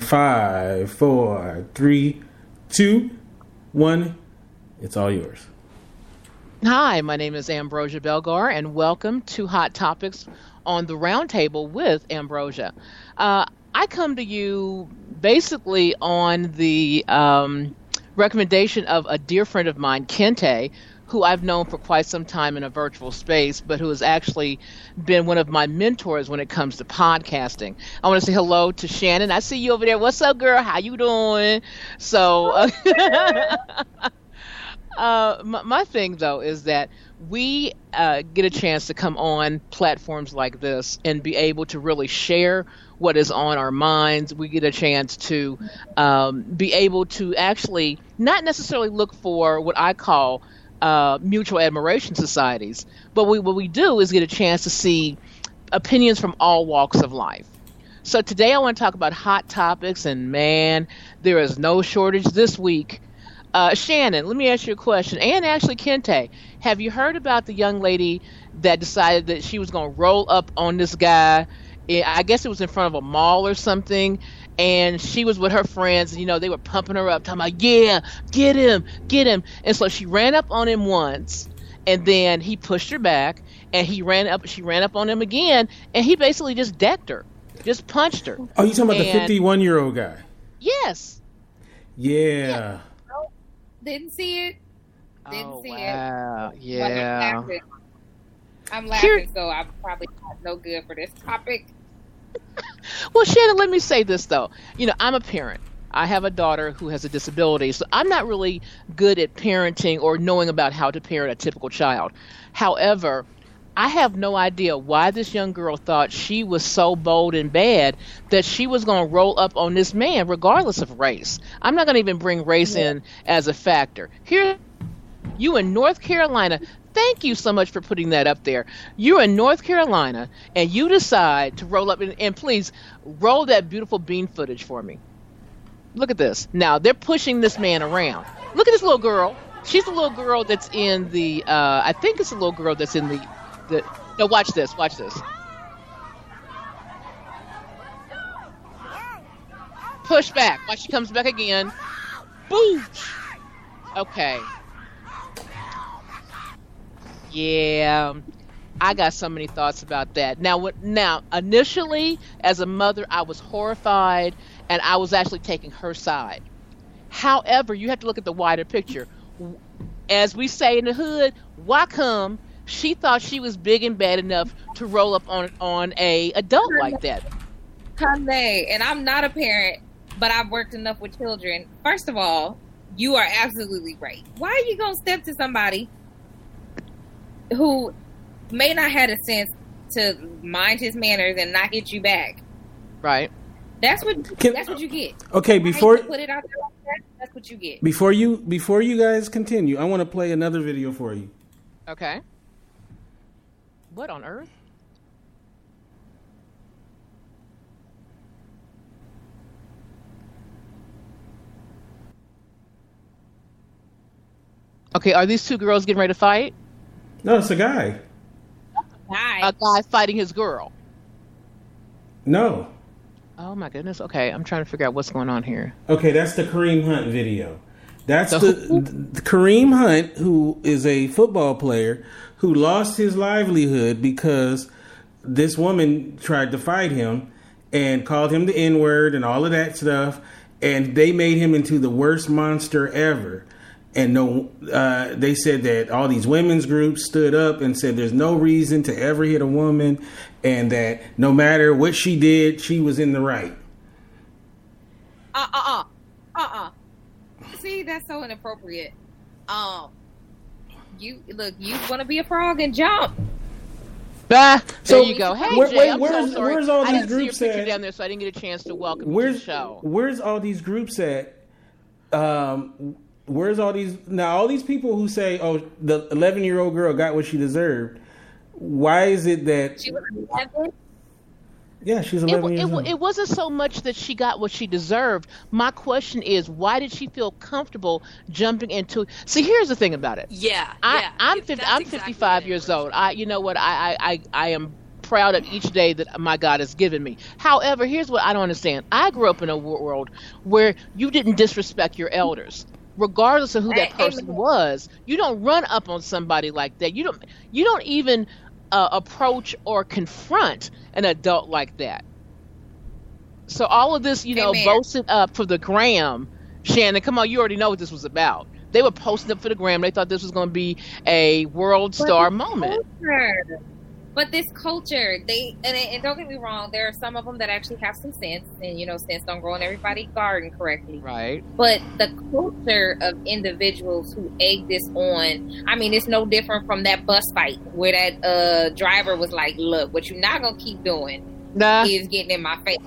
five, four, three, two, one. It's all yours. Hi, my name is Ambrosia Belgar, and welcome to Hot Topics on the Roundtable with Ambrosia. Uh, I come to you basically on the um, recommendation of a dear friend of mine, Kente, who I've known for quite some time in a virtual space, but who has actually been one of my mentors when it comes to podcasting. I want to say hello to Shannon. I see you over there. What's up, girl? How you doing? So, uh, uh, my, my, thing though is that we uh, get a chance to come on platforms like this and be able to really share what is on our minds. We get a chance to um, be able to actually not necessarily look for what I call uh, mutual admiration societies. But we, what we do is get a chance to see opinions from all walks of life. So today I want to talk about hot topics, and man, there is no shortage this week. Uh, Shannon, let me ask you a question, and actually Kente, have you heard about the young lady that decided that she was going to roll up on this guy? I guess it was in front of a mall or something, and she was with her friends and you know they were pumping her up talking about yeah get him get him. And so she ran up on him once and then he pushed her back and he ran up she ran up on him again and he basically just decked her just punched her. Oh you talking about and, the 51 year old guy? Yes. Yeah, yeah. didn't see it? Didn't oh, see wow. it yeah. I'm laughing, I'm laughing so I'm probably not no good for this topic well, Shannon, let me say this though. You know, I'm a parent. I have a daughter who has a disability, so I'm not really good at parenting or knowing about how to parent a typical child. However, I have no idea why this young girl thought she was so bold and bad that she was going to roll up on this man regardless of race. I'm not going to even bring race yeah. in as a factor. Here, you in North Carolina, Thank you so much for putting that up there. You're in North Carolina and you decide to roll up and, and please roll that beautiful bean footage for me. Look at this. Now they're pushing this man around. Look at this little girl. She's a little girl that's in the. Uh, I think it's a little girl that's in the. the no, watch this. Watch this. Push back. Watch she comes back again. Boosh. Okay. Yeah. Um, I got so many thoughts about that. Now, now, initially, as a mother, I was horrified, and I was actually taking her side. However, you have to look at the wider picture. As we say in the hood, why come she thought she was big and bad enough to roll up on on a adult like that? Hyundai, and I'm not a parent, but I've worked enough with children. First of all, you are absolutely right. Why are you gonna step to somebody who may not have a sense to mind his manners and not get you back. Right. That's what Can, that's what you get. Okay, before put it out there like that, that's what you get. Before you before you guys continue, I want to play another video for you. Okay. What on earth? Okay, are these two girls getting ready to fight? No, it's a guy. Guy. A guy fighting his girl. No. Oh my goodness. Okay, I'm trying to figure out what's going on here. Okay, that's the Kareem Hunt video. That's the, the Kareem Hunt, who is a football player who lost his livelihood because this woman tried to fight him and called him the N word and all of that stuff, and they made him into the worst monster ever and no, uh, they said that all these women's groups stood up and said there's no reason to ever hit a woman, and that no matter what she did, she was in the right. Uh uh uh uh uh. See, that's so inappropriate. Um, you look, you want to be a frog and jump. Bah, so there you go. Hey, where, Jay, wait, I'm where's, so sorry. where's all I these didn't groups see your picture at? down there, so I didn't get a chance to welcome where's, you to the show. Where's all these groups at? Um, where's all these now? All these people who say, "Oh, the 11 year old girl got what she deserved." Why is it that? She was 11? Yeah, she's 11 it, years it, old. It wasn't so much that she got what she deserved. My question is, why did she feel comfortable jumping into? See, here's the thing about it. Yeah, I, yeah. I'm 50, I'm 55 years old. I, you know what? I, I, I, I am proud of each day that my God has given me. However, here's what I don't understand. I grew up in a world where you didn't disrespect your elders regardless of who that person was. You don't run up on somebody like that. You don't you don't even uh, approach or confront an adult like that. So all of this, you know, Amen. boasted up for the gram. Shannon, come on, you already know what this was about. They were posting up for the gram. They thought this was going to be a WorldStar moment. Culture. But this culture, they and, and, don't get me wrong, there are some of them that actually have some sense, and you know, sense don't grow in everybody's garden correctly. Right. But the culture of individuals who egg this on, I mean, it's no different from that bus fight where that uh, driver was like, "Look, what you're not gonna keep doing nah. is getting in my face."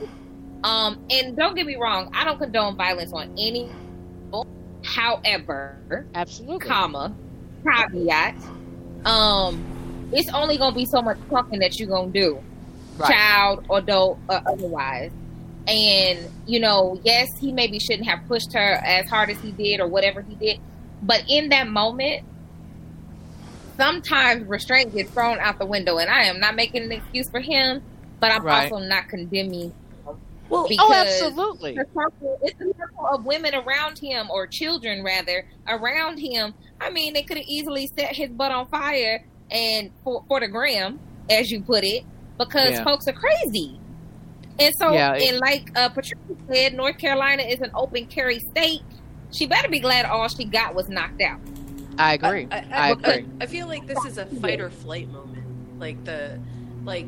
Um, and don't get me wrong, I don't condone violence on any. However, absolutely, comma, caveat, um it's only gonna be so much talking that you're gonna do, right. child, adult, or otherwise. And you know, yes, he maybe shouldn't have pushed her as hard as he did or whatever he did, but in that moment, sometimes restraint gets thrown out the window. And I am not making an excuse for him, but I'm right. also not condemning well, oh, absolutely. It's a circle of women around him, or children rather, around him. I mean, they could have easily set his butt on fire and for, for the gram, as you put it, because yeah. folks are crazy. And so, yeah, it, and like uh, Patricia said, North Carolina is an open carry state. She better be glad all she got was knocked out. I agree. I, I, I, I agree. I feel like this is a fight or flight moment. Like the, like,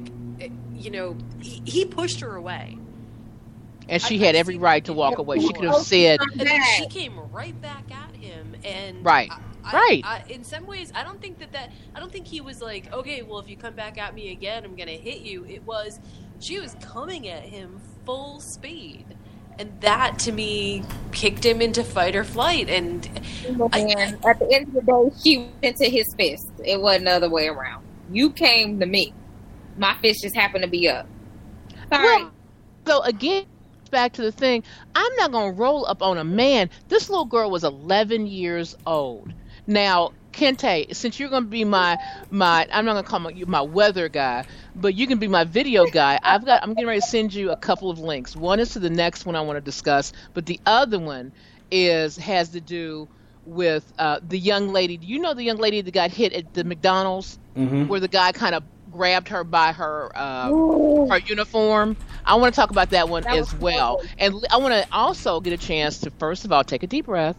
you know, he, he pushed her away. And she had every right to walk away. She could have said. And then she came right back at him. And right. I, right. I, in some ways, I don't think that that I don't think he was like, okay, well, if you come back at me again, I'm gonna hit you. It was she was coming at him full speed, and that to me kicked him into fight or flight. And oh, I, at the end of the day, she went into his fist. It wasn't the other way around. You came to me. My fist just happened to be up. Sorry. Well, so again, back to the thing. I'm not going to roll up on a man. This little girl was 11 years old. Now, Kente, since you're going to be my my, I'm not going to call you my weather guy, but you can be my video guy. I've got, I'm getting ready to send you a couple of links. One is to the next one I want to discuss, but the other one is has to do with uh, the young lady. Do you know the young lady that got hit at the McDonald's, mm-hmm. where the guy kind of grabbed her by her uh, her uniform? I want to talk about that one that as well, and I want to also get a chance to first of all take a deep breath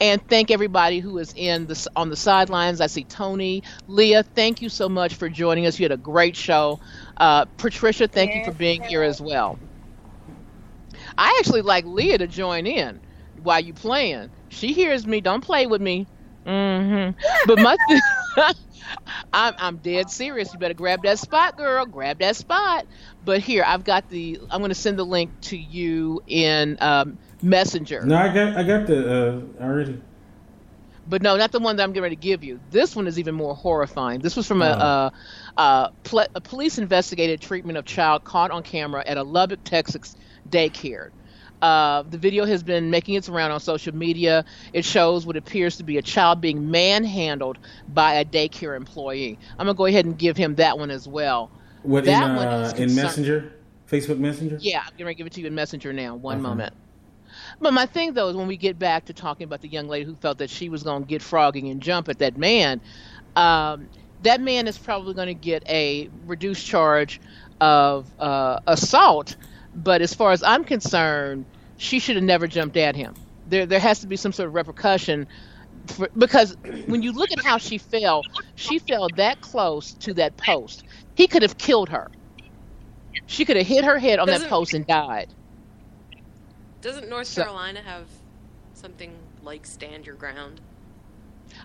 and thank everybody who is in the on the sidelines. I see Tony, Leah. Thank you so much for joining us. You had a great show. Uh, Patricia, thank you for being here as well. I actually like Leah to join in while you playing. She hears me. Don't play with me. Mm-hmm. But my. Th- I'm, I'm dead serious. You better grab that spot, girl. Grab that spot. But here, I've got the. I'm going to send the link to you in um, Messenger. No, I got I got the uh, already. But no, not the one that I'm getting ready to give you. This one is even more horrifying. This was from a, uh, a, a, a police investigated treatment of child caught on camera at a Lubbock, Texas daycare. Uh, the video has been making its round on social media. It shows what appears to be a child being manhandled by a daycare employee. I'm gonna go ahead and give him that one as well. What that in, uh, in Messenger, Facebook Messenger? Yeah, I'm gonna give it to you in Messenger now. One okay. moment. But my thing though is when we get back to talking about the young lady who felt that she was going to get frogging and jump at that man, um, that man is probably going to get a reduced charge of uh, assault. But as far as I'm concerned, she should have never jumped at him. There, there has to be some sort of repercussion for, because when you look at how she fell, she fell that close to that post. He could have killed her. She could have hit her head on Doesn't, that post and died. Doesn't North so, Carolina have something like stand your ground?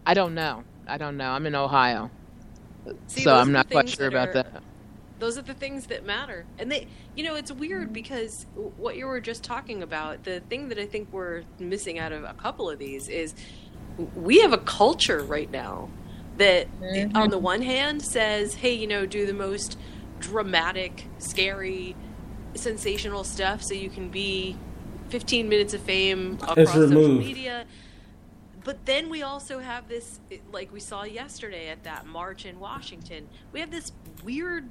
I don't know. I don't know. I'm in Ohio. See, so I'm not quite sure about are, that. Those are the things that matter. And they you know, it's weird because what you were just talking about, the thing that I think we're missing out of a couple of these is we have a culture right now that mm-hmm. on the one hand says, "Hey, you know, do the most dramatic, scary, sensational stuff so you can be 15 minutes of fame across social media. But then we also have this, like we saw yesterday at that march in Washington, we have this weird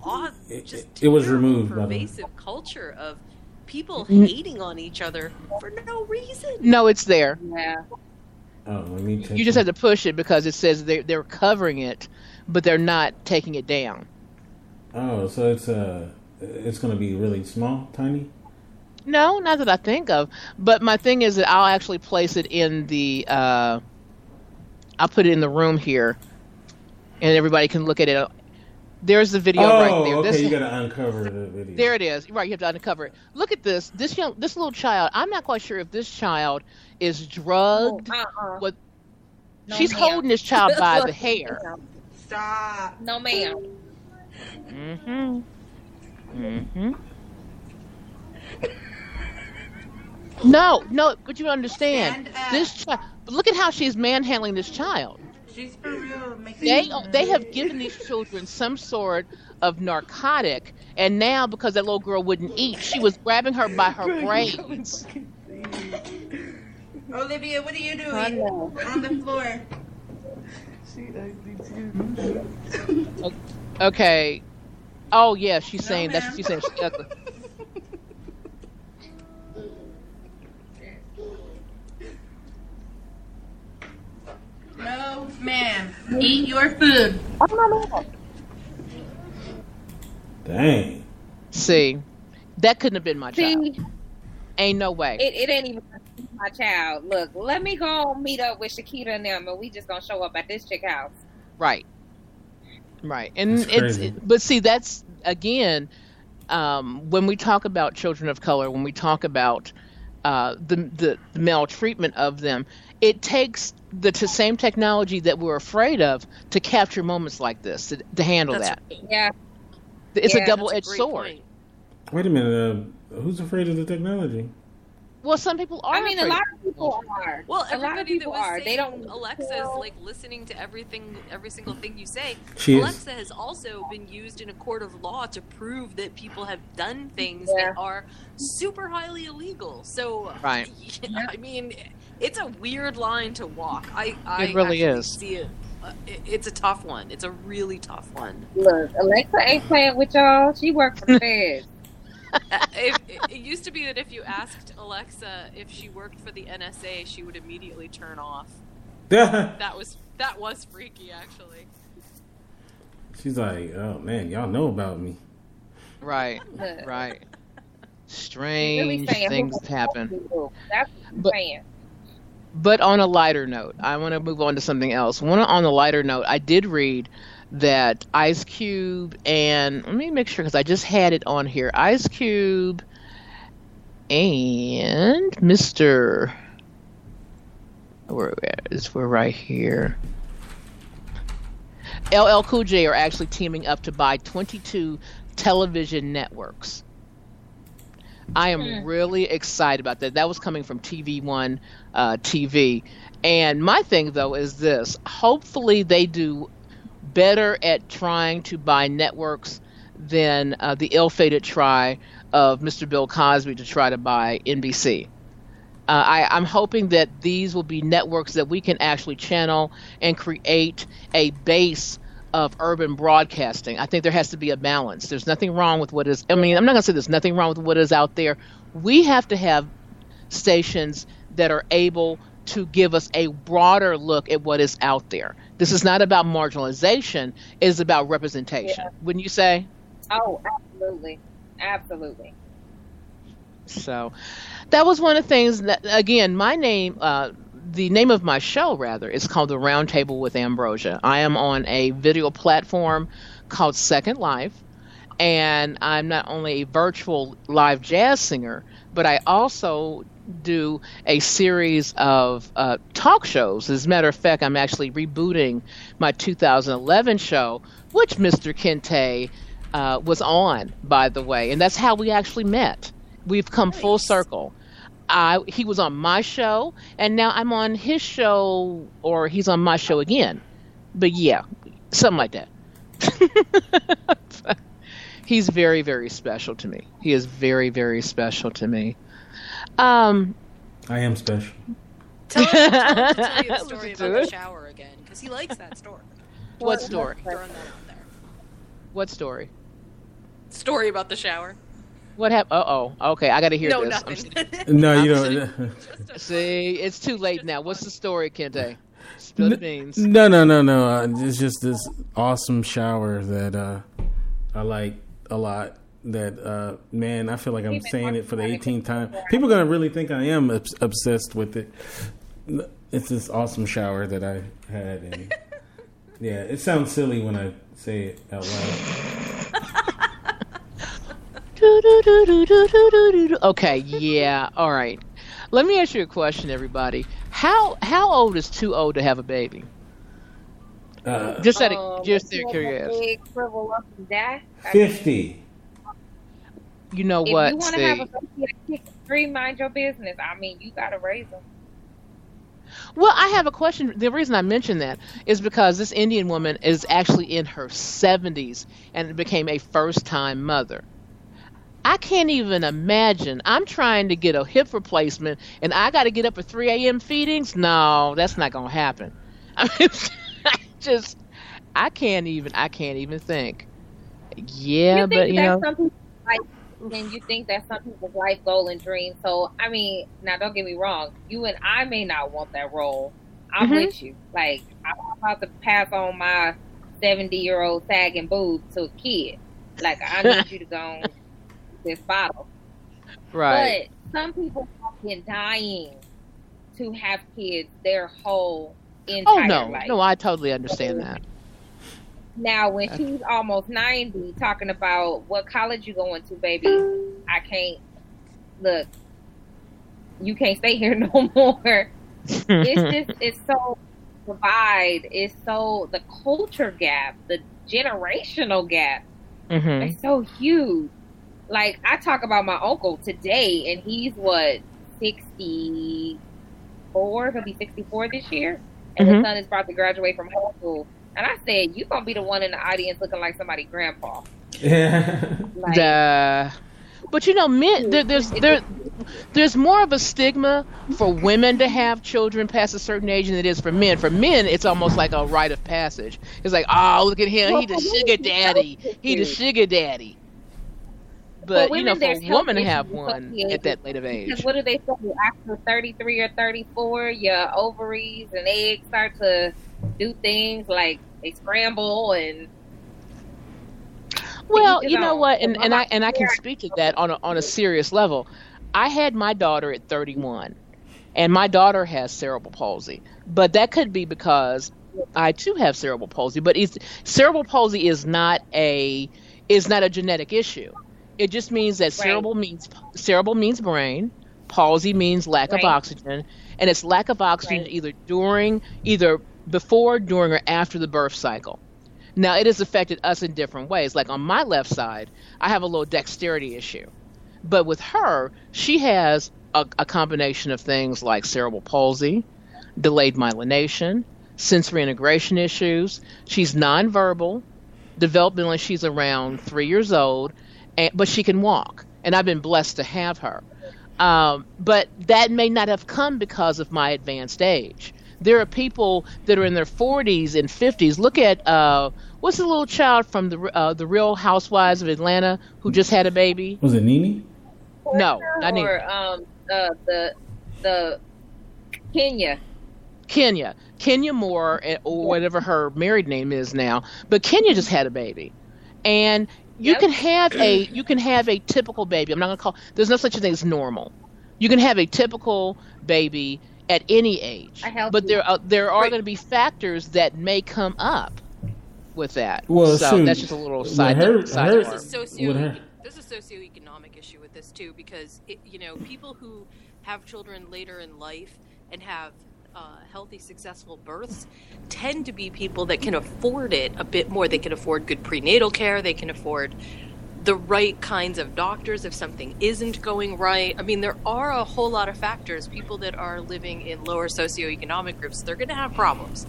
odd, It- just it- it was removed, by pervasive culture of people Mm. hating on each other for no reason. No, it's there. Yeah. Oh, let me. Take You just have to push it because it says they're they're covering it, but they're not taking it down. Oh, so it's uh, it's gonna be really small, tiny. No, not that I think of. But my thing is that I'll actually place it in the. Uh, I'll put it in the room here, and everybody can look at it. There's the video oh, right there. okay. This, you gotta uncover the video. there it is. Right, you have to uncover it. Look at this. This young, this little child. I'm not quite sure if this child is drugged. Uh-uh. What? No, She's ma'am. holding this child by the hair. Stop. No, ma'am. Mm-hmm. Mm-hmm. No, no, but you understand. Stand up. Uh, this child. Look at how she's manhandling this child. She's for real. They they have given these children some sort of narcotic, and now because that little girl wouldn't eat, she was grabbing her by her braids. Olivia, what are you doing on the floor? Okay. Oh yeah, she's No, saying that's what she's saying. She's No, ma'am. Eat your food. Dang. See, that couldn't have been my child. Ain't no way. it, it ain't even my child. Look, let me go meet up with Shakita and them, and we just gonna show up at this chick house. Right. Right. And it's it- but see that's again um, when we talk about children of color, when we talk about uh, the, the the maltreatment of them, it takes the t- same technology that we're afraid of to capture moments like this to, to handle That's that. right. Yeah, It's Yeah, a double-edged Great sword. point. Wait a minute. Uh, who's afraid of the technology? Well, some people are. I mean, a lot of of people are. Well, a lot of everybody that people was are. saying They don't. Alexa's feel- like listening to everything, every single thing you say. She is. Alexa has also been used in a court of law to prove that people have done things Yeah. that are super highly illegal. So, Right. I mean, it's a weird line to walk. I, I It really is. See it. Uh, it. It's a tough one. It's a really tough one. Look, Alexa ain't playing with y'all. She works for the feds. if, it, it used to be that if you asked Alexa if she worked for the NSA, she would immediately turn off. That was that was freaky, actually. She's like, oh man, y'all know about me. Right. Right. Strange saying things happen. That's what I'm But- saying. But on a lighter note, I want to move on to something else. One on the lighter note, I did read that Ice Cube and let me make sure because I just had it on here. Ice Cube and Mr. Where is we're right here. LL Cool J are actually teaming up to buy 22 television networks. I am Hmm. really excited about that. That was coming from TV One uh, TV. And my thing, though, is this hopefully they do better at trying to buy networks than uh, the ill fated try of Mr. Bill Cosby to try to buy NBC. Uh, I, I'm hoping that these will be networks that we can actually channel and create a base of urban broadcasting. I think there has to be a balance. There's nothing wrong with what is. I mean, I'm not going to say there's nothing wrong with what is out there. We have to have stations that are able to give us a broader look at what is out there. This is not about marginalization, it's about representation. Wouldn't you say? Oh, absolutely, absolutely. So that was one of the things that, again, my name, uh, the name of my show, rather, is called The Roundtable with Ambrosia. I am on a video platform called Second Life, and I'm not only a virtual live jazz singer, but I also do a series of uh, talk shows. As a matter of fact, I'm actually rebooting my 2011 show, which Mr. Kente uh, was on, by the way, and that's how we actually met. We've come full circle. I, he was on my show, and now I'm on his show, or he's on my show again. But yeah, something like that. he's very, very special to me. He is very, very special to me. Um, I am special. Tell us, tell, us to tell you the story about the shower again because he likes that story. what story? Throwing that out there. What story? story about the shower. What happened? Uh oh. Okay, I got to hear no, this. I'm nothing. sitting- No, you I'm don't. See, it's too late now. What's the story, Kente? Spill the beans. No, no, no, no. Uh, it's just this awesome shower that uh, I like a lot. That uh, man, I feel like I'm saying it for the 18th time. People are gonna really think I am obs- obsessed with it. It's this awesome shower that I had, and yeah, it sounds silly when I say it out loud. Okay, yeah, all right. Let me ask you a question, everybody. How how old is too old to have a baby? Uh, Just out of just if out of you have a curiosity. shrivel up and die, Fifty. You know If what? If you want to have a baby at kick mind your business. I mean, you gotta raise them. Well, I have a question. The reason I mention that is because this Indian woman is actually in her 70s and became a first time mother. I can't even imagine. I'm trying to get a hip replacement and I got to get up at 3 a.m. feedings. No, that's not going to happen. I mean, I just, I can't even, I can't even think. Yeah, you think but you that's know, some people's and you think that's some people's life goal and dream. So, I mean, now don't get me wrong. You and I may not want that role. I'm Mhm. with you. Like, I'm about to pass on my 70 year old sagging boobs to a kid. Like, I need you to go on this bottle. right. But some people have been dying to have kids their whole entire life. Oh, no. life. No, I totally understand that. Now, when she's almost 90, talking about what college you going to, baby, I can't. Look, you can't stay here no more. It's just, it's so divide. It's so, the culture gap, the generational gap, hmm it's so huge. Like, I talk about my uncle today, and he's what, 64? He'll be 64 this year. And Mhm. his son is about to graduate from high school. And I said, you going to be the one in the audience looking like somebody grandpa. Yeah. Like, The, but you know, men there, there's there there's more of a stigma for women to have children past a certain age than it is for men. For men, it's almost like a rite of passage. It's like, oh, look at him, he the sugar daddy, he the sugar daddy. But For you know, women, for a woman to have one at that late of age, Because what do they say? After 33 or 34, your ovaries and eggs start to do things like they scramble and Well, you know what, and, and I and I can speak to that on a, on a serious level. I had my daughter at 31, and my daughter has cerebral palsy, but that could be because I too have cerebral palsy. But it's, cerebral palsy is not a is not a genetic issue. It just means that Right. cerebral means cerebral means brain, palsy means lack of oxygen, and it's lack of oxygen Right. either during either before, during, or after the birth cycle. Now, it has affected us in different ways. Like on my left side, I have a little dexterity issue. But with her, she has a, a combination of things like cerebral palsy, delayed myelination, sensory integration issues. She's nonverbal. Developmentally, she's around three years old, and, but she can walk. And I've been blessed to have her. Um, but that may not have come because of my advanced age. There are people that are in their 40s and 50s. Look at uh, what's the little child from the uh, the Real Housewives of Atlanta who just had a baby? Was it Nene? No, I need or um uh, the the Kenya. Kenya, Kenya Moore, eh, or whatever her married name is now. But Kenya just had a baby, and you Yep. can have a you can have a typical baby. I'm not gonna call. There's no such a thing as normal. You can have a typical baby at any age, A healthy- but there are, there are Right. going to be factors that may come up with that. Well, so shoot, that's just a little side her- note. Side her- There's a socio her- there's a socioeconomic issue with this too because it, you know people who have children later in life and have uh, healthy, successful births tend to be people that can afford it a bit more. They can afford good prenatal care. They can afford the right kinds of doctors if something isn't going right. I mean, there are a whole lot of factors. People that are living in lower socioeconomic groups, they're going to have problems.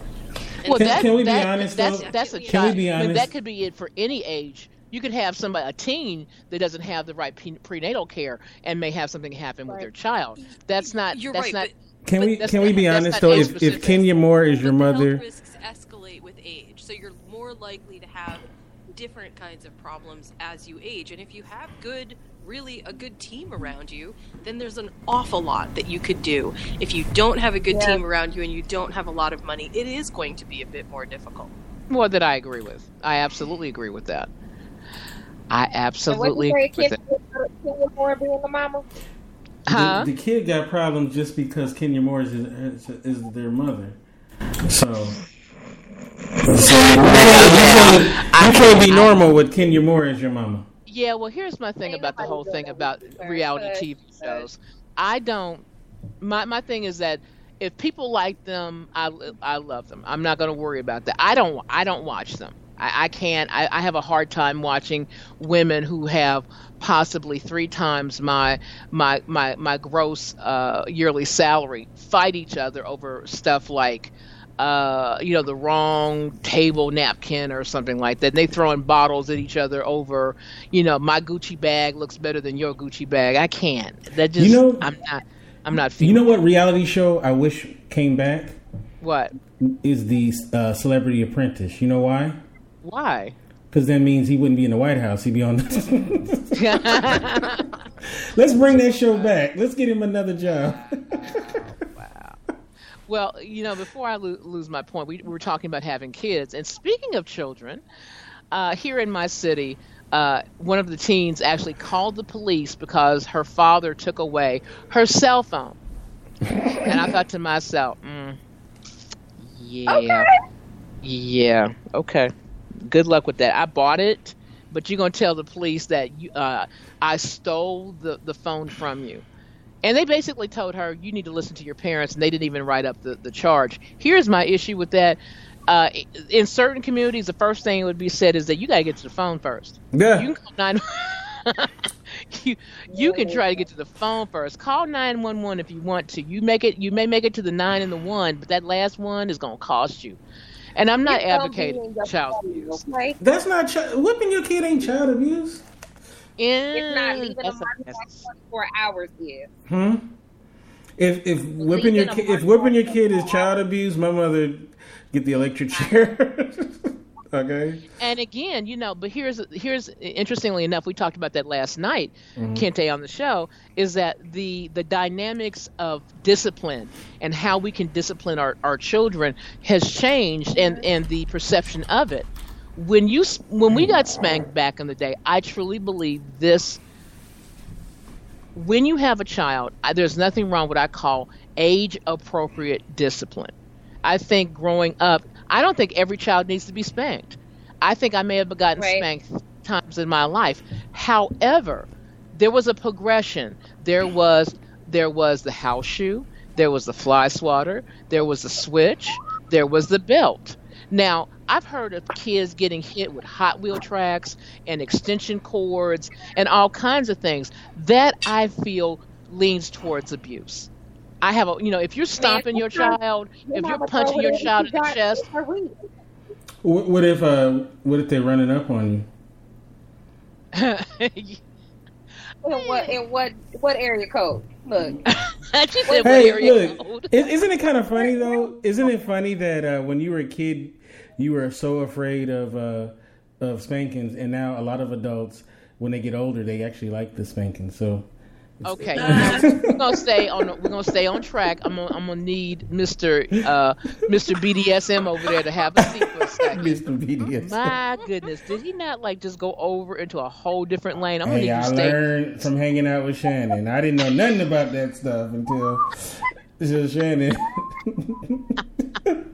And Well, Can- that, can we be honest, That's though? that's a Can we child. be I mean, honest? that could be it for any age. You could have somebody, a teen, that doesn't have the right pre- prenatal care and may have something happen with their child. That's not. You're that's right, not. Can But we can we be honest though? age If if. Kenya Moore is your But the mother, health risks escalate with age, so you're more likely to have different kinds of problems as you age. And if you have good, really a good team around you, then there's an awful lot that you could do. If you don't have a good Yeah. team around you and you don't have a lot of money, it is going to be a bit more difficult. More that I agree with. I absolutely agree with that. I And absolutely what you agree with Kenya, that. Kenya Moore being the mama? Huh? The, the kid got problems just because Kenya Moore is, is, is their mother. So. so you can't be normal with Kenya Moore as your mama. Yeah, well, here's my thing about the whole thing about reality TV shows. I don't. My my thing is that if people like them, I I love them. I'm not going to worry about that. I don't I don't watch them. I, I can't. I, I have a hard time watching women who have possibly three times my my my my gross uh, yearly salary fight each other over stuff like uh, you know, the wrong table napkin or something like that. And They throwing bottles at each other over, you know, my Gucci bag looks better than your Gucci bag. I can't. That just, You know- I'm not, I'm not Feeling You know what reality show I wish came back what? is the uh, Celebrity Apprentice. You know why? Why? Because that means he wouldn't be in the White House. He'd be on. Let's bring that show back. Let's get him another job. Wow. Well, you know, before I lo- lose my point, we, we were talking about having kids. And speaking of children, uh, here in my city, uh, one of the teens actually called the police because her father took away her cell phone. and I thought to myself, mm, yeah, yeah, okay. Good luck with that. I bought it, but you're gonna tell the police that you, uh, I stole the, the phone from you. And they basically told her, you need to listen to your parents, and they didn't even write up the, the charge. Here's my issue with that. Uh, in certain communities, the first thing that would be said is that you got to get to the phone first. Yeah. You can call nine. you you can try to get to the phone first. Call nine one one if you want to. You make it. You may make it to the nine and the one, but that last one is going to cost you. And I'm not It's gonna advocating in child body, abuse. Okay? That's not chi- whipping your kid ain't child abuse. It's not leaving them a- like 24 hours is. Hmm. If if whipping your Leaving kid them if whipping your kid is child abuse, my mother get the electric chair. okay. And again, you know, but here's here's interestingly enough, we talked about that last night, mm-hmm. Kente on the show, is that the the dynamics of discipline and how we can discipline our, our children has changed, and and the perception of it. When you when we got spanked back in the day, I truly believe this. When you have a child, I- there's nothing wrong with what I call age appropriate discipline. I think growing up, I don't think every child needs to be spanked. I think I may have gotten Right. spanked times in my life. However, there was a progression. There was there was the house shoe, there was the fly swatter, there was the switch, there was the belt. Now, I've heard of kids getting hit with Hot Wheel tracks and extension cords and all kinds of things. That I feel leans towards abuse. I have a, you know, if you're stomping your child, if you're punching told your child in the chest. What, what if uh what if they're running up on you? In what in what what area code? Look, said, Hey, area look, code?" is- isn't it kind of funny though? Isn't it funny that uh, when you were a kid, you were so afraid of uh, of spankings, and now a lot of adults, when they get older, they actually like the spanking. So, Okay, we're gonna stay on. We're gonna stay on track. I'm gonna, I'm gonna need Mr. Uh, Mr. BDSM over there to have a seat for a second. Mr. BDS. My goodness, did he not like just go over into a whole different lane? I'm gonna Hey, need you I to stay. learned from hanging out with Shannon. I didn't know nothing about that stuff until until Shannon.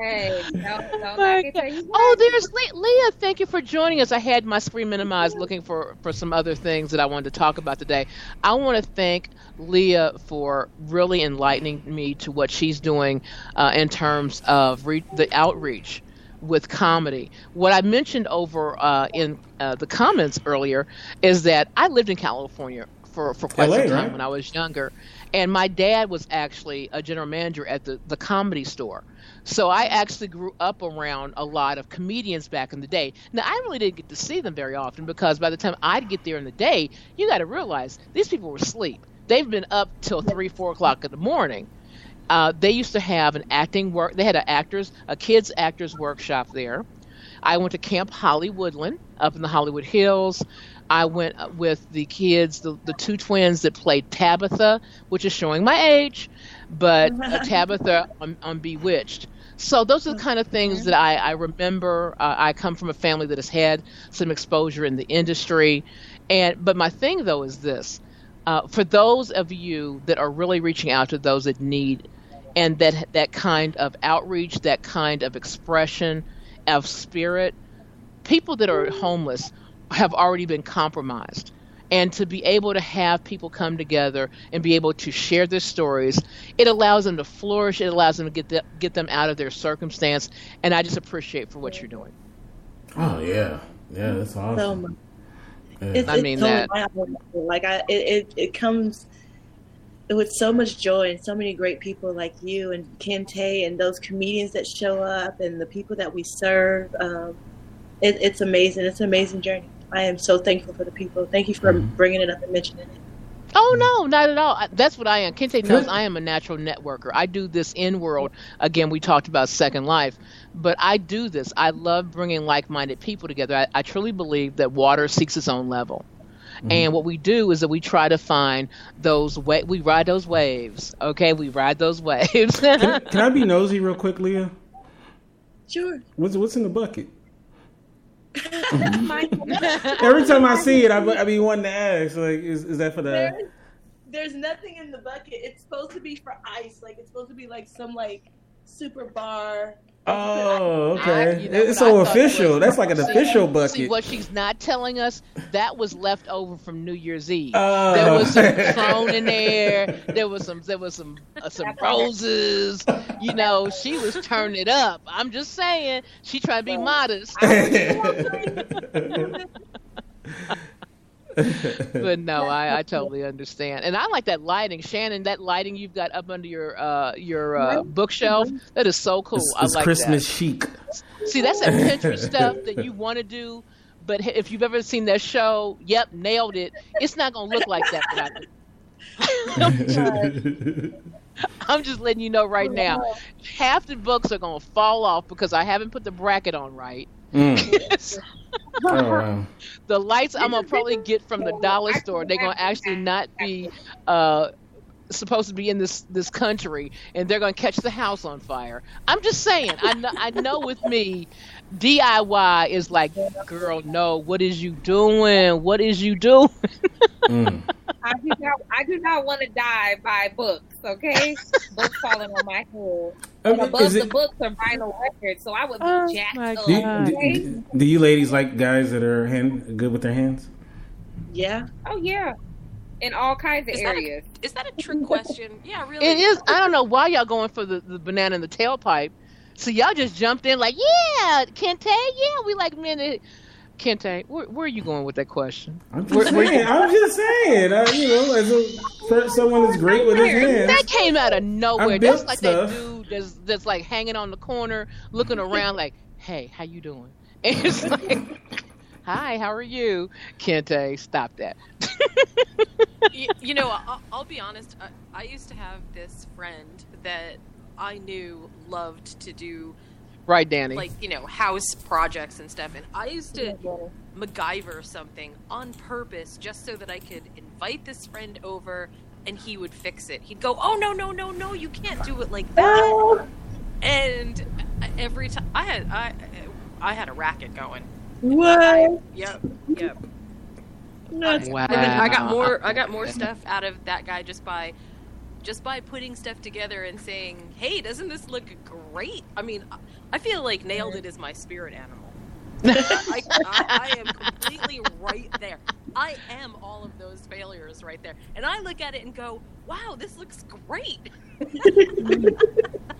hey, no, no, My I can tell you God. what. Oh, there's Le- Leah. Thank you for joining us. I had my screen minimized looking for, for some other things that I wanted to talk about today. I want to thank Leah for really enlightening me to what she's doing uh, in terms of re- the outreach with comedy. What I mentioned over uh, in uh, the comments earlier is that I lived in California for, for quite LA, some time right? when I was younger. And my dad was actually a general manager at the, the comedy store. So I actually grew up around a lot of comedians back in the day. Now I really didn't get to see them very often because by the time I'd get there in the day, you got to realize these people were asleep. They've been up till three, four o'clock in the morning. Uh, they used to have an acting work. They had an actors, a kids actors workshop there. I went to Camp Hollywoodland up in the Hollywood Hills. I went uh, with the kids, the, the two twins that played Tabitha, which is showing my age, but uh, Tabitha on, on Bewitched. So those are the kind of things that I, I remember. Uh, I come from a family that has had some exposure in the industry, and but my thing though is this: uh, for those of you that are really reaching out to those that need, and that that kind of outreach, that kind of expression of spirit, people that are homeless have already been compromised and to be able to have people come together and be able to share their stories it allows them to flourish it allows them to get the, get them out of their circumstance and i just appreciate for what you're doing Oh yeah, yeah, that's awesome. So much. Yeah. It's, I mean totally that. Like I, it, it, it comes with so much joy and so many great people like you and Kente and those comedians that show up and the people that we serve. Um, it, it's amazing. It's an amazing journey. I am so thankful for the people. Thank you for Mhm. bringing it up and mentioning it. Oh no, not at all. That's what I am. Kente knows Good. I am a natural networker. I do this in world. Again, we talked about Second Life, but I do this. I love bringing like-minded people together. I, I truly believe that water seeks its own level. And what we do is that we try to find those wa- we ride those waves. Okay, we ride those waves. Can, can I be nosy real quick, Leah? Sure. What's what's in the bucket? Every time I see it, I, I be wanting to ask, like, is, is that for the? there's, there's nothing in the bucket. It's supposed to be for ice. Like it's supposed to be like some like super bar. Oh, I- okay. you know it's so official. was- That's like an See- official See bucket. what she's not telling us? That was left over from New Year's Eve. Oh. There was some Patron in there. There was some. There was some. Uh, some roses. You know, she was turning it up. I'm just saying. She tried to be modest, but no, I, I totally understand. And I like that lighting, Shannon. That lighting you've got up under your uh, your uh, bookshelf. That is so cool. it's I like Christmas that. chic. See, that's that Pinterest stuff that you want to do, but if you've ever seen that show, yep, nailed it. It's not gonna look like that. without it. I'm just letting you know right now. Half the books are gonna fall off because I haven't put the bracket on right. Mm. Oh, the lights I'm gonna probably get from the dollar store. They're gonna actually not be uh, supposed to be in this this country, and they're gonna catch the house on fire. I'm just saying. I know. I know. With me, DIY is like, girl, no. What is you doing? What is you doing? Mm. I do not. I do not want to die by books. Okay, books falling on my head. I And mean, above the it- books are vinyl records, so I would be Oh, jacked up. do, God. do, do- do you ladies like guys that are hand good with their hands? Yeah. Oh yeah, in all kinds of Is that a- areas. Is that a trick question? Yeah, really. It is. I don't know why y'all going for the, the banana in the tailpipe. So y'all just jumped in like, yeah, Kente, yeah, we like men. That... Kente, where, where are you going with that question? I'm just Where- where saying. I'm just saying. I, you know, as a for someone that's great with his hands. That came out of nowhere. I That's like stuff. that dude that's that's like hanging on the corner, looking around like, "Hey, how you doing?" And it's like, "Hi, how are you?" Kente, uh, stop that. you, you know, I'll, I'll be honest. I, I used to have this friend that I knew loved to do Right, Danny. like you know house projects and stuff, and I used to MacGyver something on purpose just so that I could invite this friend over and he would fix it. He'd go, "Oh no, no, no, no! You can't do it like that." And uh, every time I had I I had a racket going. What? Yep, yep. No, wow. And then I got more. I got more stuff out of that guy just by, just by putting stuff together and saying, "Hey, doesn't this look great?" I mean, I- I feel like nailed it is my spirit animal. I, I, I am completely right there. I am all of those failures right there, and I look at it and go, "Wow, this looks great."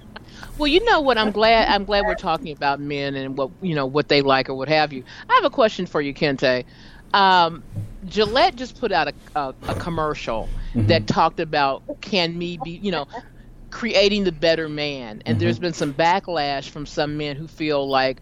Well, you know what? I'm glad. I'm glad we're talking about men and what you know what they like or what have you. I have a question for you, Kente. Um, Gillette just put out a, a, a commercial that talked about can me be you know creating the better man, and there's been some backlash from some men who feel like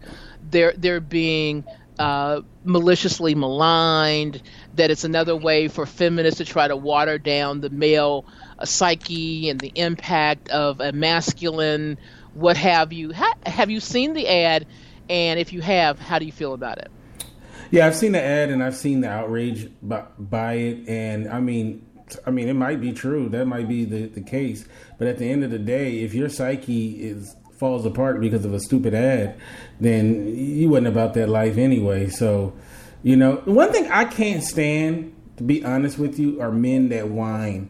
they're they're being uh, maliciously maligned. That it's another way for feminists to try to water down the male uh, psyche and the impact of a masculine, what have you. Ha- have you seen the ad? And if you have, how do you feel about it? Yeah, I've seen the ad and I've seen the outrage by, by it, and I mean, I mean, it might be true. That might be the, the case. But at the end of the day, if your psyche is falls apart because of a stupid ad, then you wasn't about that life anyway. So, you know, one thing I can't stand, to be honest with you, are men that whine.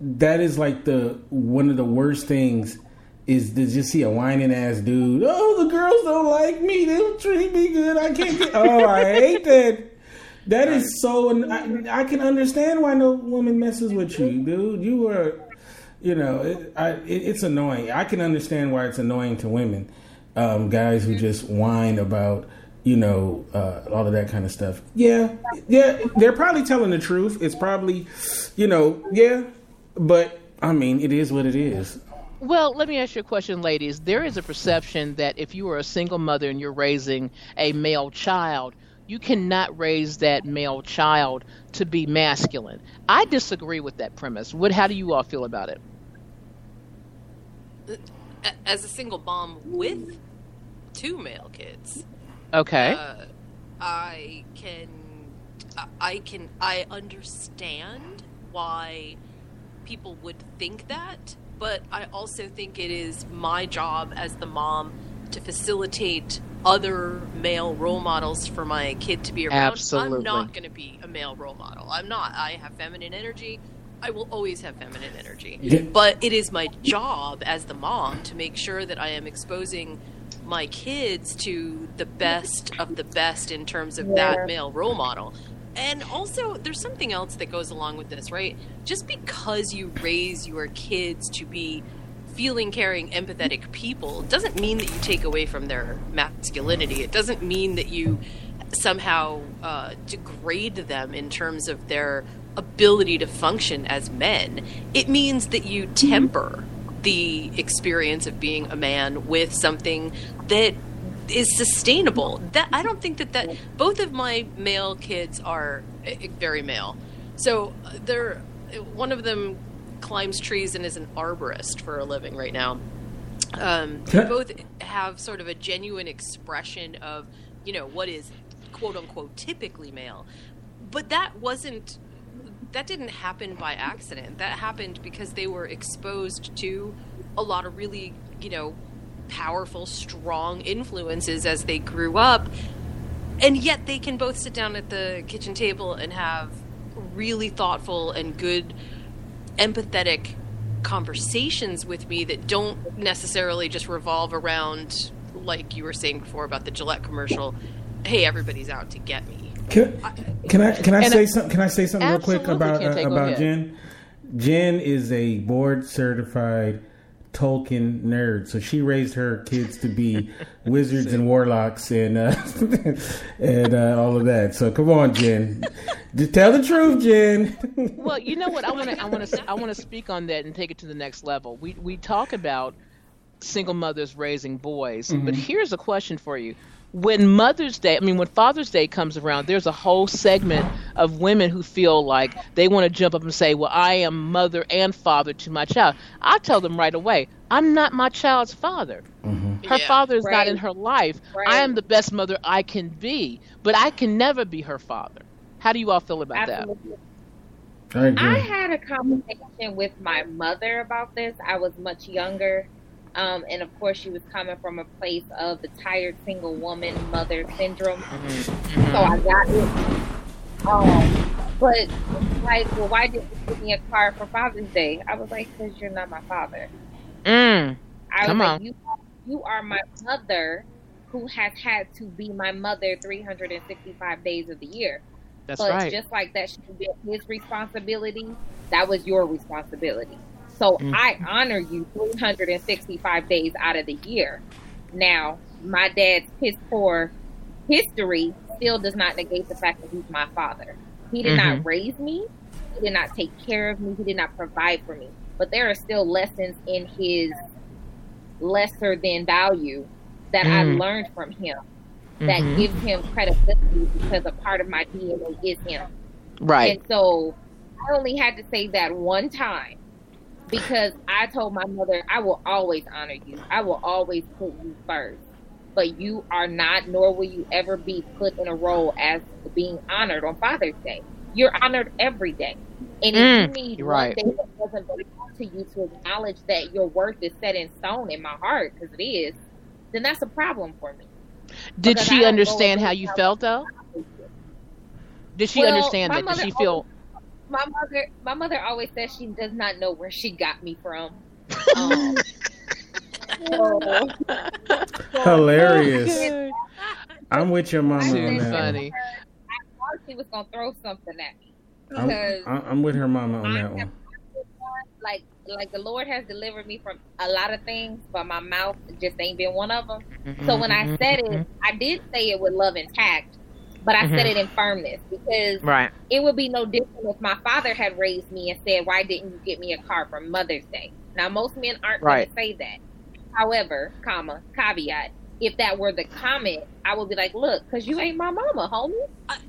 That is like the one of the worst things is to just see a whining ass dude. Oh, the girls don't like me. They don't treat me good. I can't get. Oh, I hate that. That is so. I, I can understand why no woman messes with you, dude. You are, you know, it, I, it, it's annoying. I can understand why it's annoying to women, um, guys who just whine about, you know, uh, all of that kind of stuff. Yeah, yeah, they're probably telling the truth. It's probably, you know, yeah, but I mean, it is what it is. Well, let me ask you a question, ladies. There is a perception that if you are a single mother and you're raising a male child, you cannot raise that male child to be masculine. I disagree with that premise. What? How do you all feel about it? As a single mom with two male kids, okay, uh, I can, I can, I understand why people would think that, but I also think it is my job as the mom to facilitate other male role models for my kid to be around. Absolutely. I'm not going to be a male role model. I'm not. I have feminine energy. I will always have feminine energy. Yeah. But it is my job as the mom to make sure that I am exposing my kids to the best of the best in terms of Yeah. that male role model. And also, there's something else that goes along with this, right? Just because you raise your kids to be feeling, caring, empathetic people doesn't mean that you take away from their masculinity. It doesn't mean that you somehow uh, degrade them in terms of their ability to function as men. It means that you temper the experience of being a man with something that is sustainable. That I don't think that that both of my male kids are very male. So uh, they're one of them climbs trees and is an arborist for a living right now. Um, they both have sort of a genuine expression of, you know, what is quote unquote typically male. But that wasn't that didn't happen by accident. That happened because they were exposed to a lot of really, you know, powerful, strong influences as they grew up. And yet they can both sit down at the kitchen table and have really thoughtful and good empathetic conversations with me that don't necessarily just revolve around like you were saying before about the Gillette commercial, hey everybody's out to get me. Can, can I can I And say I- something? Can I say something real quick about uh, about. Jen? Jen is a board certified Tolkien nerd, so she raised her kids to be wizards and warlocks and uh, and uh, all of that. So come on, Jen, just tell the truth, Jen. Well, you know what? I want to I want to I want to speak on that and take it to the next level. We we talk about single mothers raising boys, but here's a question for you. When Mother's Day, I mean, when Father's Day comes around, there's a whole segment of women who feel like they want to jump up and say, Well, I am mother and father to my child. I tell them right away, I'm not my child's father. Mm-hmm. Her Yeah. father is not in her life. Right. I am the best mother I can be, but I can never be her father. How do you all feel about that? Absolutely. I. I had a conversation with my mother about this. I was much younger. Um, and of course, she was coming from a place of the tired single woman mother syndrome. So I got it. Um, but like, well, why did you give me a card for Father's Day? I was like, because you're not my father. Mm. I Come was on. like, you, you are my mother who has had to be my mother 365 days of the year. That's but right. just like that should be his responsibility, that was your responsibility. So Mm. I honor you 365 days out of the year. Now, my dad's piss poor history still does not negate the fact that he's my father. He did not raise me. He did not take care of me. He did not provide for me. But there are still lessons in his lesser than value that I Mm. learned from him that Mhm. gives him credibility because a part of my DNA is him. Right. And so I only had to say that one time because I told my mother, I will always honor you. I will always put you first. but you are not, nor will you ever be put in a role as being honored on Father's Day. You're honored every day. And if Mm, you need you're one right. day that doesn't belong to you to acknowledge that your worth is set in stone in my heart, because it is, then that's a problem for me. Did Because she understand how you felt though? Did she Well, understand that? Did she feel? always- my mother my mother always says she does not know where she got me from. Um, so- Hilarious. I'm with your mama Too on that. one. funny. I thought she was gonna throw something at me I'm, I'm with her mama on that one. like like the Lord has delivered me from a lot of things, but my mouth just ain't been one of them. So when I said it, I did say it with love and tact, but I said Mhm. it in firmness because right, it would be no different if my father had raised me and said, "Why didn't you get me a car for Mother's Day?" Now most men aren't Right. going to say that. However, comma caveat, if that were the comment, I would be like, "Look, because you ain't my mama, homie.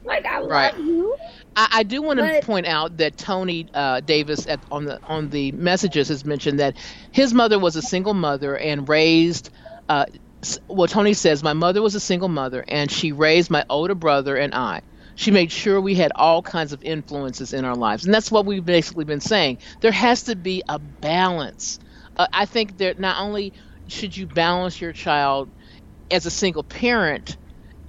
Like I love you." I, I do want to point out that Tony uh, Davis at, on the on the messages has mentioned that his mother was a single mother and raised. Uh, s- well, Tony says my mother was a single mother and she raised my older brother and I. She made sure we had all kinds of influences in our lives, and that's what we've basically been saying. There has to be a balance. Uh, I think that not only should you balance your child as a single parent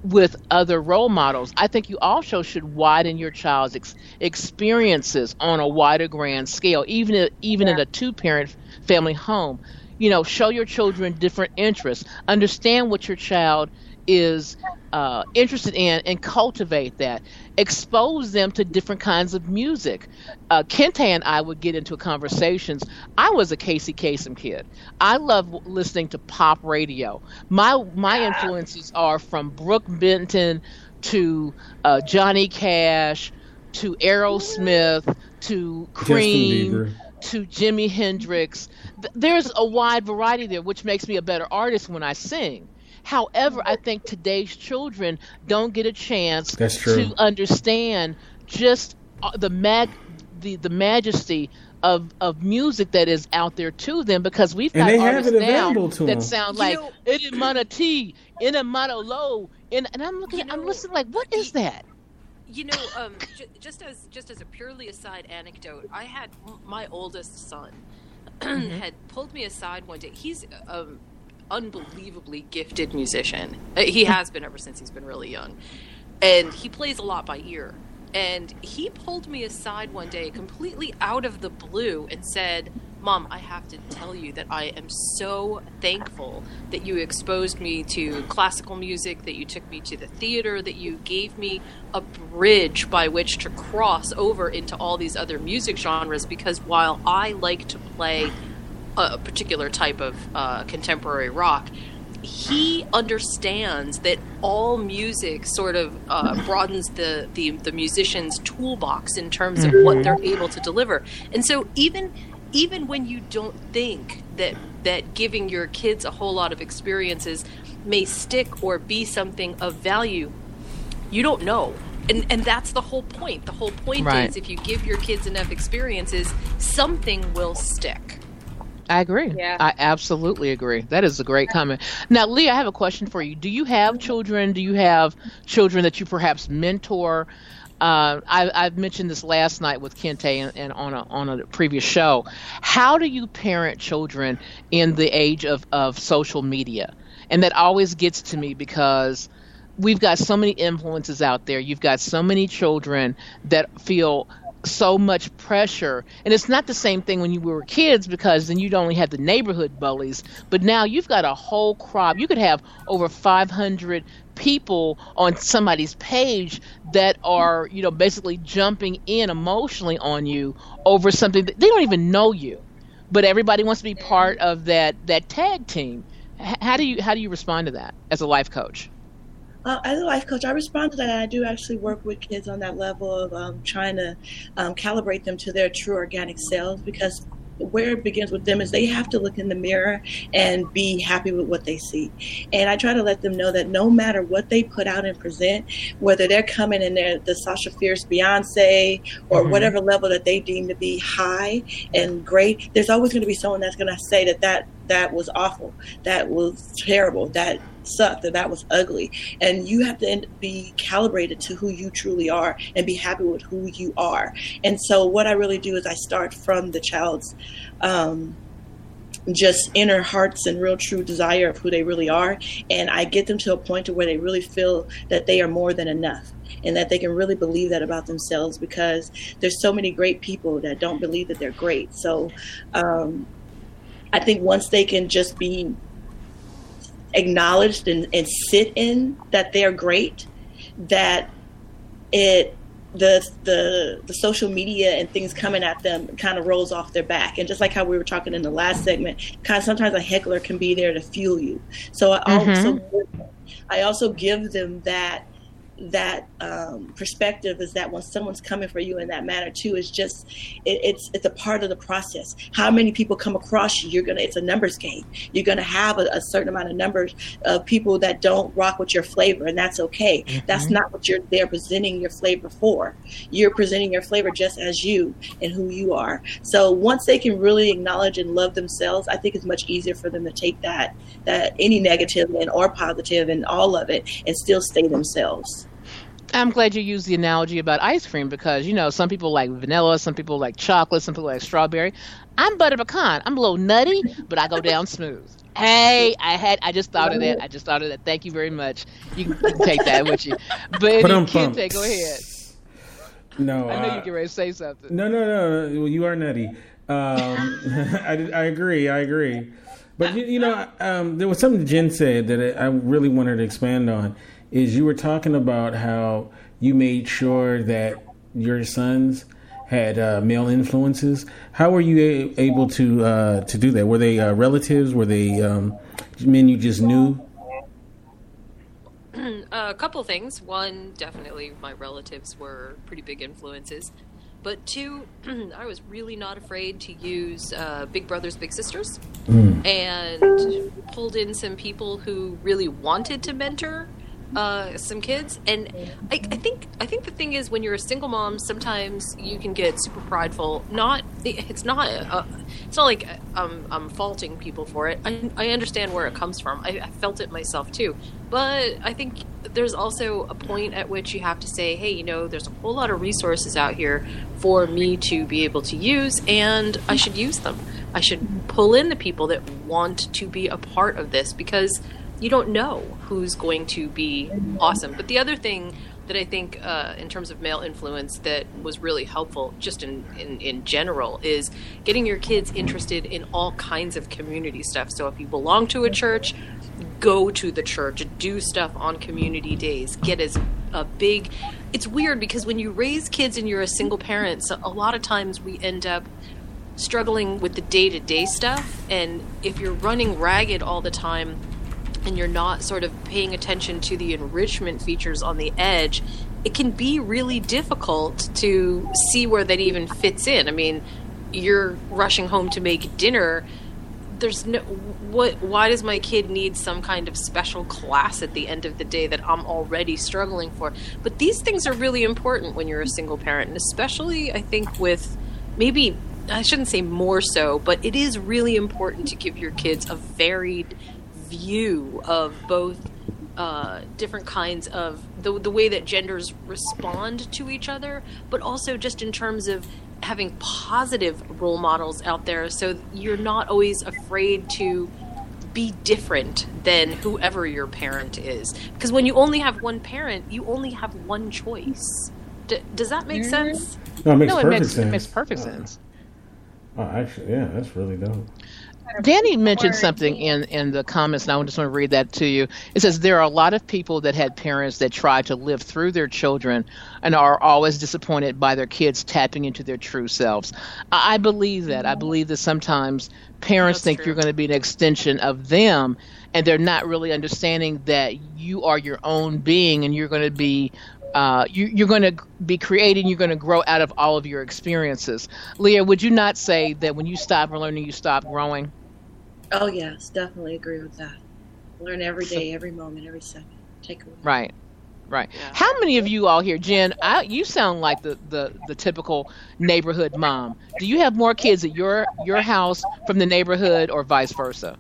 with other role models. I think you also should widen your child's ex- experiences on a wider grand scale, even if, even in a two parent family home. You know, show your children different interests, understand what your child is uh, interested in, and cultivate that. Expose them to different kinds of music. Uh, Kente and I would get into conversations. I was a Casey Kasem kid. I love listening to pop radio. My my influences are from Brook Benton to uh, Johnny Cash to Aerosmith to Justin Cream Bieber. To Jimi Hendrix. There's a wide variety there, which makes me a better artist when I sing. However, I think today's children don't get a chance to understand just uh, the mag, the the majesty of of music that is out there to them because we've And got they have artists it now to that them. sound You like know- in a mono T, in a mono low, in, and I'm looking, You I'm listening like, what is that? You know, um, j- just as just as a purely aside anecdote, I had my oldest son had pulled me aside one day. He's um unbelievably gifted musician. Uh, He has been ever since he's been really young, and he plays a lot by ear. And he pulled me aside one day, completely out of the blue, and said, Mom, I have to tell you that I am so thankful that you exposed me to classical music, that you took me to the theater, that you gave me a bridge by which to cross over into all these other music genres. Because while I like to play a particular type of uh, contemporary rock, he understands that all music sort of uh, broadens the, the the musician's toolbox in terms of what they're able to deliver. And so even even when you don't think that that giving your kids a whole lot of experiences may stick or be something of value, you don't know. And and that's the whole point. The whole point Right. is if you give your kids enough experiences, something will stick. I agree. Yeah. I absolutely agree. That is a great comment. Now, Lee, I have a question for you. Do you have children? Do you have children that you perhaps mentor? Uh, I, I've mentioned this last night with Kente and, and on a on a previous show. How do you parent children in the age of, of social media? And that always gets to me because we've got so many influences out there. You've got so many children that feel so much pressure. And it's not the same thing when you were kids because then you'd only have the neighborhood bullies. But now you've got a whole crop. You could have over 500 people on somebody's page that are, you know, basically jumping in emotionally on you over something that they don't even know you. But everybody wants to be part of that that tag team. H- How do you how do you respond to that as a life coach? Uh, as a life coach, I respond to that. I do actually work with kids on that level of um, trying to um, calibrate them to their true organic selves because where it begins with them is they have to look in the mirror and be happy with what they see. And I try to let them know that no matter what they put out and present, whether they're coming in there, the Sasha Fierce Beyonce or Mhm. whatever level that they deem to be high and great, there's always going to be someone that's going to say that that that was awful, that was terrible, that sucked, that that was ugly. And you have to be calibrated to who you truly are and be happy with who you are. And so, what I really do is I start from the child's. Um, just inner hearts and real true desire of who they really are and i get them to a point to where they really feel that they are more than enough and that they can really believe that about themselves because there's so many great people that don't believe that they're great so um, i think once they can just be acknowledged and, and sit in that they're great that it the the the social media and things coming at them kind of rolls off their back. And just like how we were talking in the last segment kind of sometimes a heckler can be there to fuel you. So i also mm-hmm. i also give them that that um, perspective is that when someone's coming for you in that manner too is just it, it's it's a part of the process. How many people come across you you're gonna it's a numbers game. You're gonna have a, a certain amount of numbers of people that don't rock with your flavor and that's okay. Mm-hmm. that's not what you're there presenting your flavor for. You're presenting your flavor just as you and who you are. So once they can really acknowledge and love themselves i think it's much easier for them to take that that any negative and or positive and all of it and still stay themselves I'm glad you used the analogy about ice cream because you know some people like vanilla, some people like chocolate, some people like strawberry. I'm butter pecan. I'm a little nutty, but I go down smooth. Hey, I had I just thought of that. I just thought of that. Thank you very much. You can, take that with you. But you can take. Go ahead. No, I know uh, you get ready to say something. No, no, no. Well, you are nutty. Um, I, I agree. I agree. But you, you know, um, there was something Jen said that I really wanted to expand on is you were talking about how you made sure that your sons had uh, male influences. How were you a- able to uh, to do that? Were they uh, relatives? Were they um, men you just knew? a couple things. One, definitely my relatives were pretty big influences. But two, I was really not afraid to use uh, Big Brothers Big Sisters, mm. and pulled in some people who really wanted to mentor uh, some kids, and I, I, think I think the thing is when you're a single mom, sometimes you can get super prideful. Not it's not uh, it's not like I'm, I'm faulting people for it. I, I understand where it comes from. I, I felt it myself too, but I think there's also a point at which you have to say, hey, you know, there's a whole lot of resources out here for me to be able to use, and I should use them. I should pull in the people that want to be a part of this because you don't know who's going to be awesome. But the other thing that I think, uh, in terms of male influence, that was really helpful, just in, in, in general, is getting your kids interested in all kinds of community stuff. So if you belong to a church, go to the church, do stuff on community days, get as a big. It's weird because when you raise kids and you're a single parent, so a lot of times we end up struggling with the day to day stuff. And if you're running ragged all the time, and you're not sort of paying attention to the enrichment features on the edge, it can be really difficult to see where that even fits in. I mean, you're rushing home to make dinner. There's no what why does my kid need some kind of special class at the end of the day that I'm already struggling for? But these things are really important when you're a single parent, and especially I think with maybe I shouldn't say more so, but it is really important to give your kids a varied view of both uh, different kinds of the, the way that genders respond to each other, but also just in terms of having positive role models out there so you're not always afraid to be different than whoever your parent is. Because when you only have one parent, you only have one choice. D- does that make mm-hmm. sense? No, it makes no, perfect it makes, sense. It makes perfect sense. Oh, actually, yeah, that's really dope. Danny mentioned something in, in the comments, and I just want to read that to you. It says there are a lot of people that had parents that try to live through their children and are always disappointed by their kids tapping into their true selves. I, I believe that. I believe that sometimes parents That's think true. you're going to be an extension of them, and they're not really understanding that you are your own being and you're going to be uh, you, are going to be creating, you're going to grow out of all of your experiences. Leah, would you not say that when you stop learning, you stop growing? Oh yes, definitely agree with that. Learn every day, every moment, every second. Take away. Right. Right. Yeah. How many of you all here, Jen? I, you sound like the, the, the typical neighborhood mom. Do you have more kids at your your house from the neighborhood, or vice versa?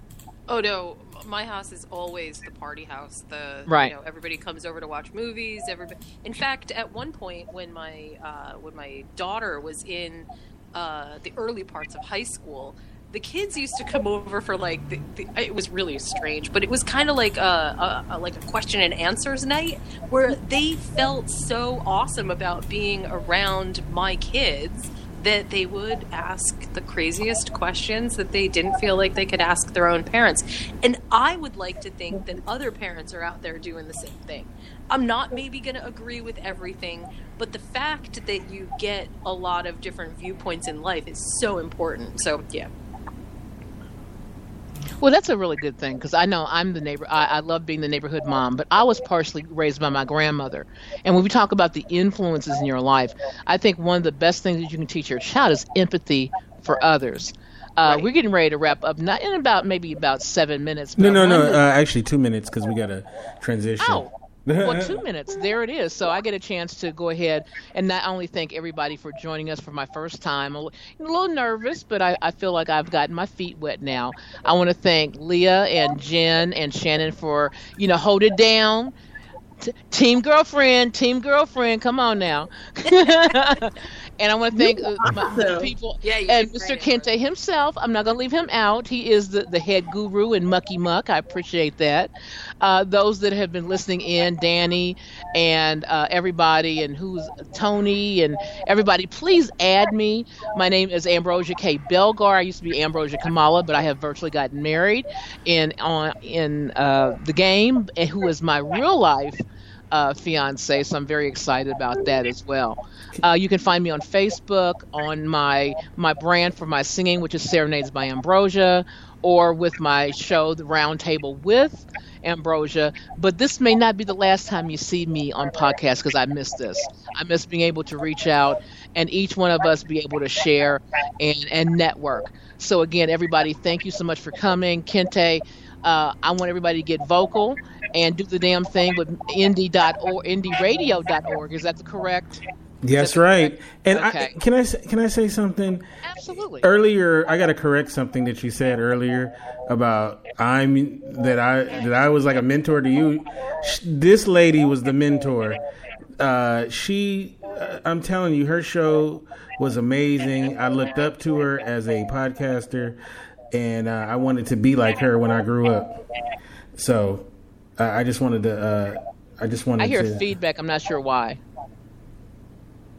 Oh no, my house is always the party house. The Right. you know everybody comes over to watch movies. Everybody. In fact, at one point when my uh, when my daughter was in uh, the early parts of high school. The kids used to come over for like the, the, it was really strange, but it was kind of like a, a, a like a question and answers night where they felt so awesome about being around my kids that they would ask the craziest questions that they didn't feel like they could ask their own parents. And I would like to think that other parents are out there doing the same thing. I'm not maybe going to agree with everything, but the fact that you get a lot of different viewpoints in life is so important. So, yeah. Well, that's a really good thing because I know I'm the neighbor. I, I love being the neighborhood mom, but I was partially raised by my grandmother. And when we talk about the influences in your life, I think one of the best things that you can teach your child is empathy for others. Uh, Right. We're getting ready to wrap up, not in about maybe about seven minutes. No, no, no. Uh, actually, two minutes because we got to transition. Oh, well, two minutes. There it is. So I get a chance to go ahead and not only thank everybody for joining us for my first time. A li- a little nervous, but I, I feel like I've gotten my feet wet now. I want to thank Leah and Jen and Shannon for, you know, hold it down. T- team girlfriend, team girlfriend, come on now. and I want to thank uh, Awesome. people Yeah, and Mr. Kente himself. I'm not going to leave him out. He is the, the head guru in Mucky Muck. I appreciate that. Uh, those that have been listening in, Danny and uh, everybody, and who's Tony and everybody, please add me. My name is Ambrosia K. Belgar. I used to be Ambrosia Kamala, but I have virtually gotten married in on in uh, the game, and who is my real life uh, fiance. So I'm very excited about that as well. Uh, you can find me on Facebook on my my brand for my singing, which is Serenades by Ambrosia, or with my show, The Round Table with Ambrosia. But this may not be the last time you see me on podcast because I miss this. I miss being able to reach out and each one of us be able to share and, and network. So again, everybody, thank you so much for coming. Kente, uh, I want everybody to get vocal and do the damn thing with indie.org, indieradio.org. Is that the correct? Yes, right. And Okay. I, can I can I say something? Absolutely. earlier i got to correct something that you said earlier about i'm that i that i was like a mentor to you this lady was the mentor uh she uh, i'm telling you her show was amazing i looked up to her as a podcaster and uh, i wanted to be like her when i grew up so uh, i just wanted to uh i just wanted to I hear to feedback. I'm not sure why.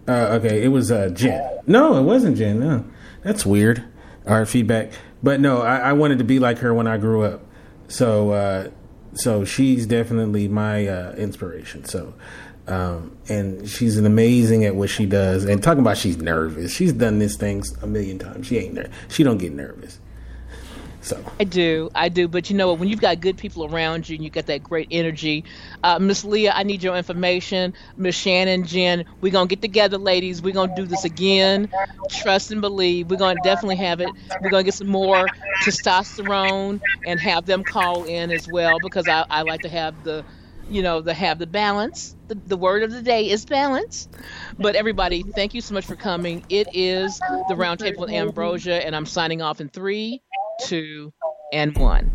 uh, okay, it was uh, Jen. No, it wasn't Jen. No, that's weird. Our feedback, but no, I, I wanted to be like her when I grew up. So, uh, so she's definitely my uh, inspiration. So, um, and she's an amazing at what she does. And talking about she's nervous. She's done this things a million times. She ain't ner- She don't get nervous. So I do, I do. But you know what? When you've got good people around you and you got that great energy, uh, Miss Leah, I need your information. Miss Shannon, Jen, we're gonna get together, ladies. We're gonna do this again. Trust and believe. We're gonna definitely have it. We're gonna get some more testosterone and have them call in as well because I, I like to have the you know, the have the balance. The, the word of the day is balance. But everybody, thank you so much for coming. It is the Roundtable with Ambrosia, and I'm signing off in three, two, and one.